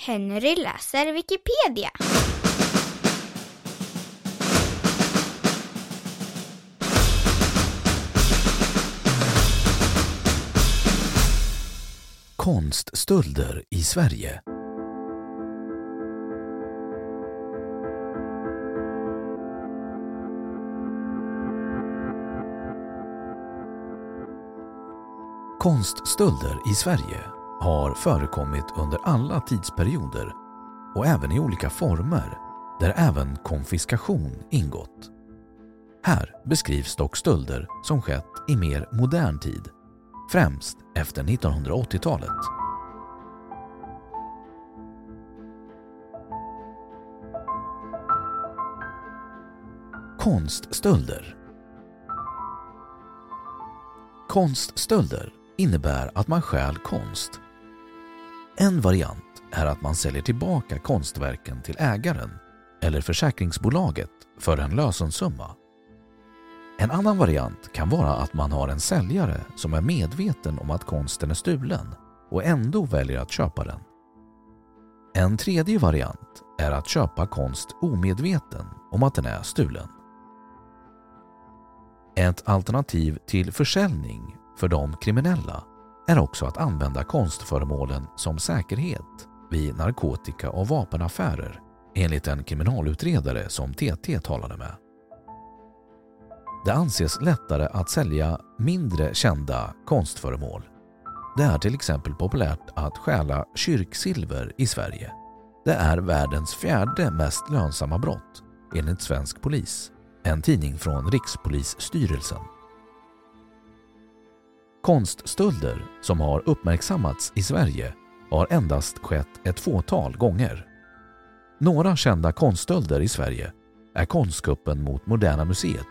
Henry läser Wikipedia. Konststölder i Sverige Konststölder i Sverige har förekommit under alla tidsperioder och även i olika former där även konfiskation ingått. Här beskrivs dock stölder som skett i mer modern tid, främst efter 1980-talet. Konststölder Konststölder innebär att man stjäl konst. En variant är att man säljer tillbaka konstverken till ägaren eller försäkringsbolaget för en lösensumma. En annan variant kan vara att man har en säljare som är medveten om att konsten är stulen och ändå väljer att köpa den. En tredje variant är att köpa konst omedveten om att den är stulen. Ett alternativ till försäljning för de kriminella är också att använda konstföremålen som säkerhet vid narkotika och vapenaffärer enligt en kriminalutredare som TT talade med. Det anses lättare att sälja mindre kända konstföremål. Det är till exempel populärt att stjäla kyrksilver i Sverige. Det är världens fjärde mest lönsamma brott enligt svensk polis, en tidning från Rikspolisstyrelsen. Konststölder som har uppmärksammats i Sverige har endast skett ett fåtal gånger. Några kända konststölder i Sverige är konstkuppen mot Moderna Museet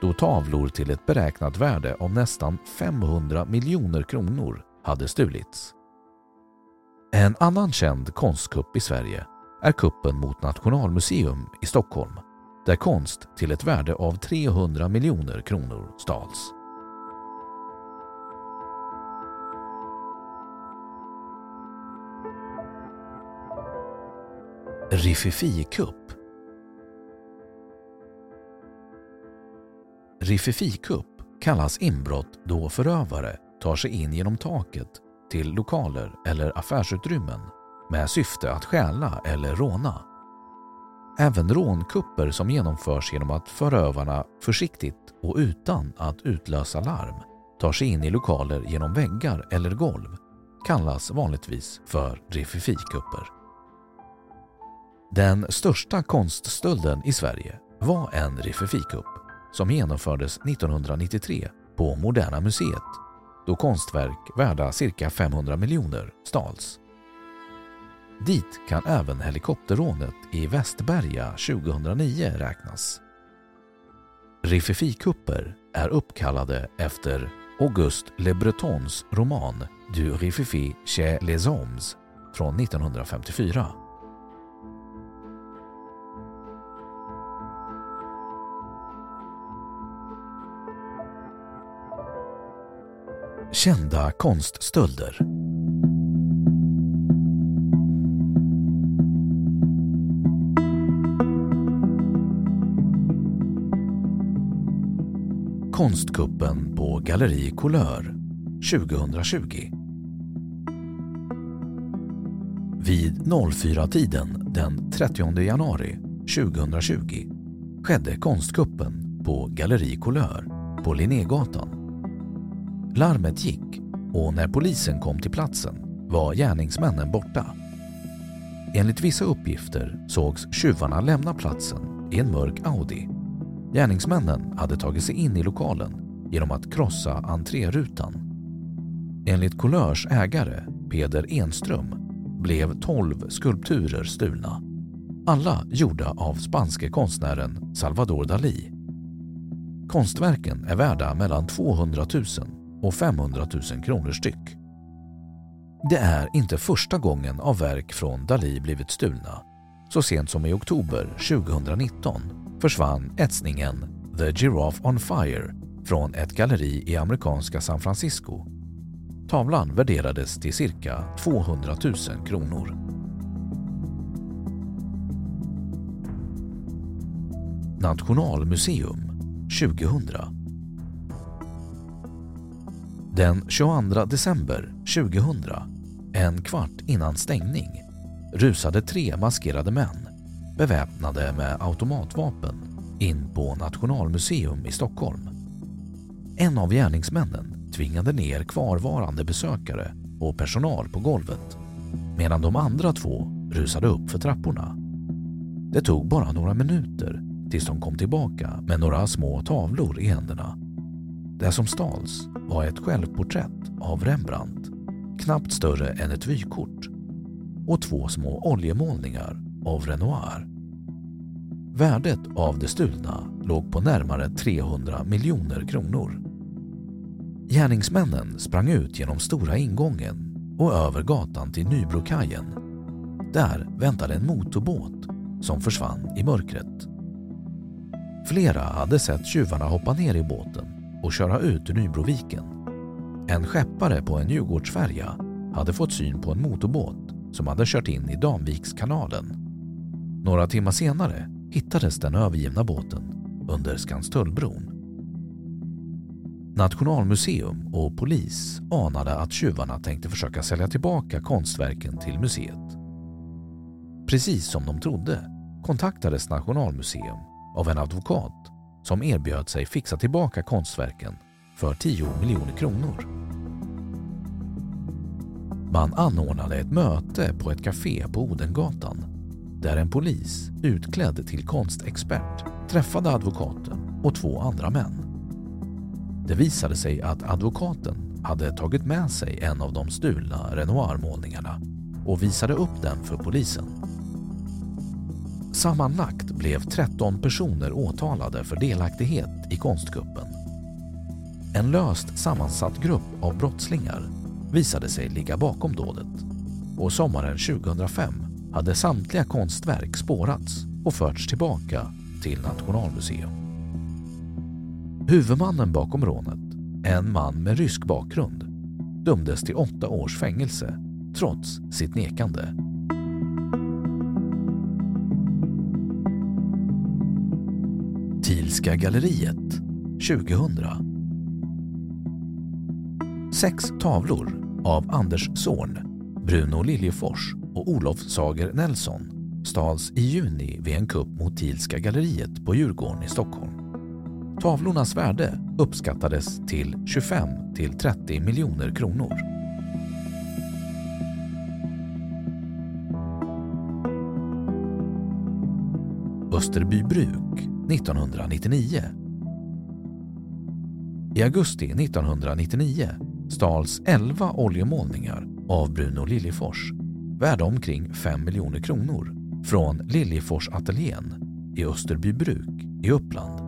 då tavlor till ett beräknat värde av nästan 500 miljoner kronor hade stulits. En annan känd konstkupp i Sverige är kuppen mot Nationalmuseum i Stockholm där konst till ett värde av 300 miljoner kronor stals. Riffifi-kupp Riffifi-kupp kallas inbrott då förövare tar sig in genom taket till lokaler eller affärsutrymmen med syfte att stjäla eller råna. Även rånkupper som genomförs genom att förövarna försiktigt och utan att utlösa larm tar sig in i lokaler genom väggar eller golv kallas vanligtvis för Rififi-kupper. Den största konststölden i Sverige var en riffifikupp som genomfördes 1993 på Moderna Museet då konstverk värda cirka 500 miljoner stals. Dit kan även helikopterrånet i Västberga 2009 räknas. Riffifi-kupper är uppkallade efter Auguste Le Bretons roman Du Riffifi chez les Hommes från 1954. Kända konststölder Konstkuppen på Galleri Couleur 2020 Vid 04-tiden den 30 januari 2020 skedde konstkuppen på Galleri Couleur på Linnégatan. Larmet gick och när polisen kom till platsen var gärningsmännen borta. Enligt vissa uppgifter sågs tjuvarna lämna platsen i en mörk Audi. Gärningsmännen hade tagit sig in i lokalen genom att krossa entrérutan. Enligt Couleurs ägare Peder Enström blev 12 skulpturer stulna. Alla gjorda av spanske konstnären Salvador Dalí. Konstverken är värda mellan 200 000 och 500 000 kronor styck. Det är inte första gången av verk från Dalí blivit stulna. Så sent som i oktober 2019 försvann etsningen The Giraffe on Fire från ett galleri i amerikanska San Francisco. Tavlan värderades till cirka 200 000 kronor. Nationalmuseum 2000 den 22 december 2000, en kvart innan stängning, rusade tre maskerade män beväpnade med automatvapen in på Nationalmuseum i Stockholm. En av gärningsmännen tvingade ner kvarvarande besökare och personal på golvet medan de andra två rusade upp för trapporna. Det tog bara några minuter tills de kom tillbaka med några små tavlor i händerna. Det som stals var ett självporträtt av Rembrandt, knappt större än ett vykort och två små oljemålningar av Renoir. Värdet av det stulna låg på närmare 300 miljoner kronor. Gärningsmännen sprang ut genom stora ingången och över gatan till Nybrokajen. Där väntade en motorbåt som försvann i mörkret. Flera hade sett tjuvarna hoppa ner i båten och köra ut ur Nybroviken. En skeppare på en Djurgårdsfärja hade fått syn på en motorbåt som hade kört in i Danvikskanalen. Några timmar senare hittades den övergivna båten under Skanstullbron. Nationalmuseum och polis anade att tjuvarna tänkte försöka sälja tillbaka konstverken till museet. Precis som de trodde kontaktades Nationalmuseum av en advokat som erbjöd sig fixa tillbaka konstverken för 10 miljoner kronor. Man anordnade ett möte på ett café på Odengatan där en polis utklädd till konstexpert träffade advokaten och två andra män. Det visade sig att advokaten hade tagit med sig en av de stulna Renoir-målningarna och visade upp den för polisen. Sammanlagt blev 13 personer åtalade för delaktighet i konstkuppen. En löst sammansatt grupp av brottslingar visade sig ligga bakom dådet och sommaren 2005 hade samtliga konstverk spårats och förts tillbaka till Nationalmuseum. Huvudmannen bakom rånet, en man med rysk bakgrund, dömdes till åtta års fängelse trots sitt nekande. Thielska galleriet 2000 Sex tavlor av Anders Zorn, Bruno Liljefors och Olof Sager Nelson stals i juni vid en kupp mot Thielska galleriet på Djurgården i Stockholm. Tavlornas värde uppskattades till 25 till 30 miljoner kronor. Österbybruk 1999 I augusti 1999 stals 11 oljemålningar av Bruno Liljefors värda omkring 5 miljoner kronor från Liljeforsateljén i Österbybruk i Uppland.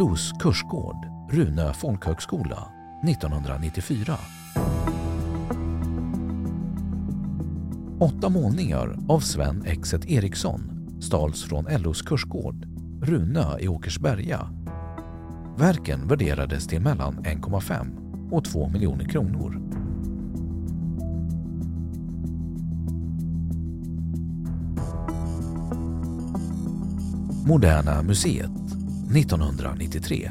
LOs kursgård Runö folkhögskola 1994 Åtta målningar av Sven Exet Eriksson stals från LOs kursgård Runö i Åkersberga. Verken värderades till mellan 1,5 och 2 miljoner kronor. Moderna Museet 1993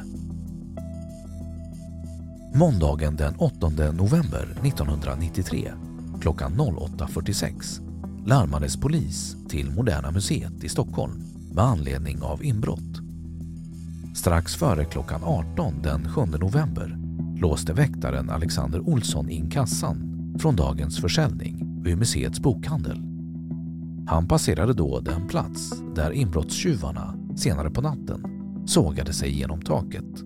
Måndagen den 8 november 1993 klockan 08.46 larmades polis till Moderna Museet i Stockholm med anledning av inbrott. Strax före klockan 18 den 7 november låste väktaren Alexander Olsson in kassan från dagens försäljning vid museets bokhandel. Han passerade då den plats där inbrottstjuvarna senare på natten sågade sig genom taket.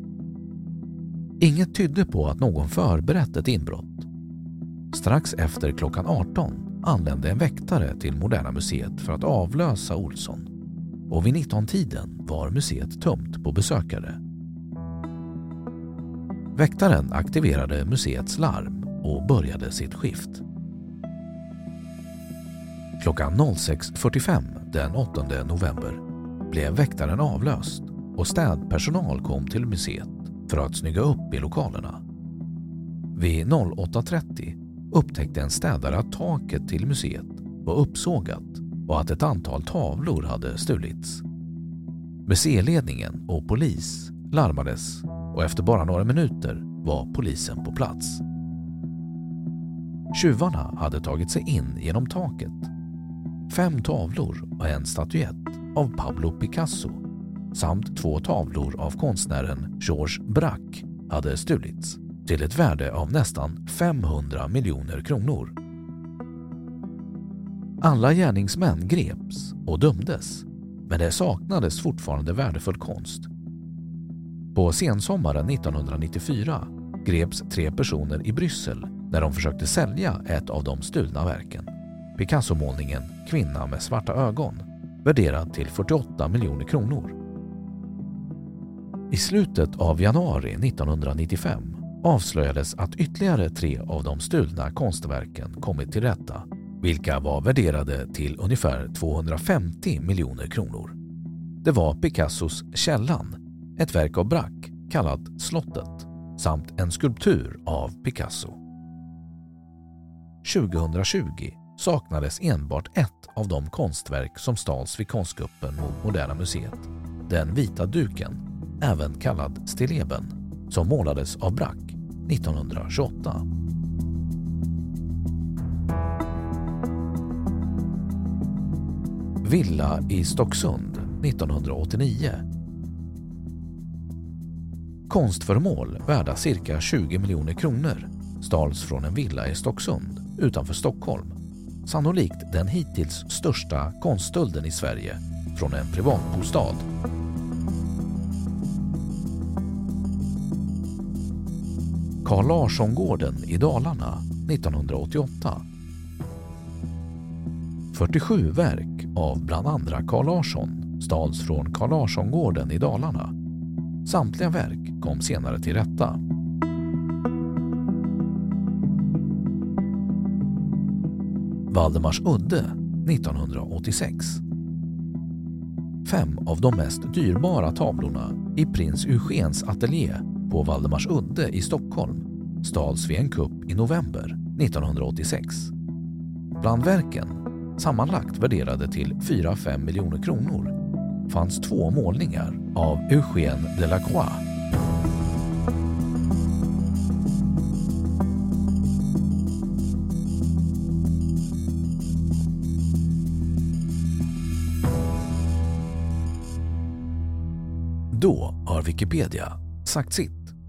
Inget tydde på att någon förberett ett inbrott. Strax efter klockan 18 anlände en väktare till Moderna Museet för att avlösa Olsson och vid 19-tiden var museet tömt på besökare. Väktaren aktiverade museets larm och började sitt skift. Klockan 06.45 den 8 november blev väktaren avlöst och städpersonal kom till museet för att snygga upp i lokalerna. Vid 08.30 upptäckte en städare att taket till museet var uppsågat och att ett antal tavlor hade stulits. Museiledningen och polis larmades och efter bara några minuter var polisen på plats. Tjuvarna hade tagit sig in genom taket. Fem tavlor och en statyett av Pablo Picasso samt två tavlor av konstnären Georges Braque hade stulits till ett värde av nästan 500 miljoner kronor. Alla gärningsmän greps och dömdes men det saknades fortfarande värdefull konst. På sensommaren 1994 greps tre personer i Bryssel när de försökte sälja ett av de stulna verken. Picasso-målningen Kvinna med svarta ögon värderad till 48 miljoner kronor. I slutet av januari 1995 avslöjades att ytterligare tre av de stulna konstverken kommit till rätta vilka var värderade till ungefär 250 miljoner kronor. Det var Picassos Källan, ett verk av Braque kallat Slottet samt en skulptur av Picasso. 2020 saknades enbart ett av de konstverk som stals vid konstkuppen mot Moderna Museet. Den vita duken, även kallad stilleben, som målades av Braque 1928. Villa i Stocksund 1989. Konstföremål värda cirka 20 miljoner kronor stals från en villa i Stocksund utanför Stockholm. Sannolikt den hittills största konststölden i Sverige från en privatbostad. Carl Larsson-gården i Dalarna 1988 47 verk av bland andra Carl Larsson stals från Carl Larsson-gården i Dalarna. Samtliga verk kom senare till rätta. Valdemars udde 1986 Fem av de mest dyrbara tavlorna i prins Eugens ateljé på Valdemars udde i Stockholm stals vid en kupp i november 1986. Bland verken sammanlagt värderade till 4-5 miljoner kronor, fanns två målningar av Eugène Delacroix. Då har Wikipedia sagt sitt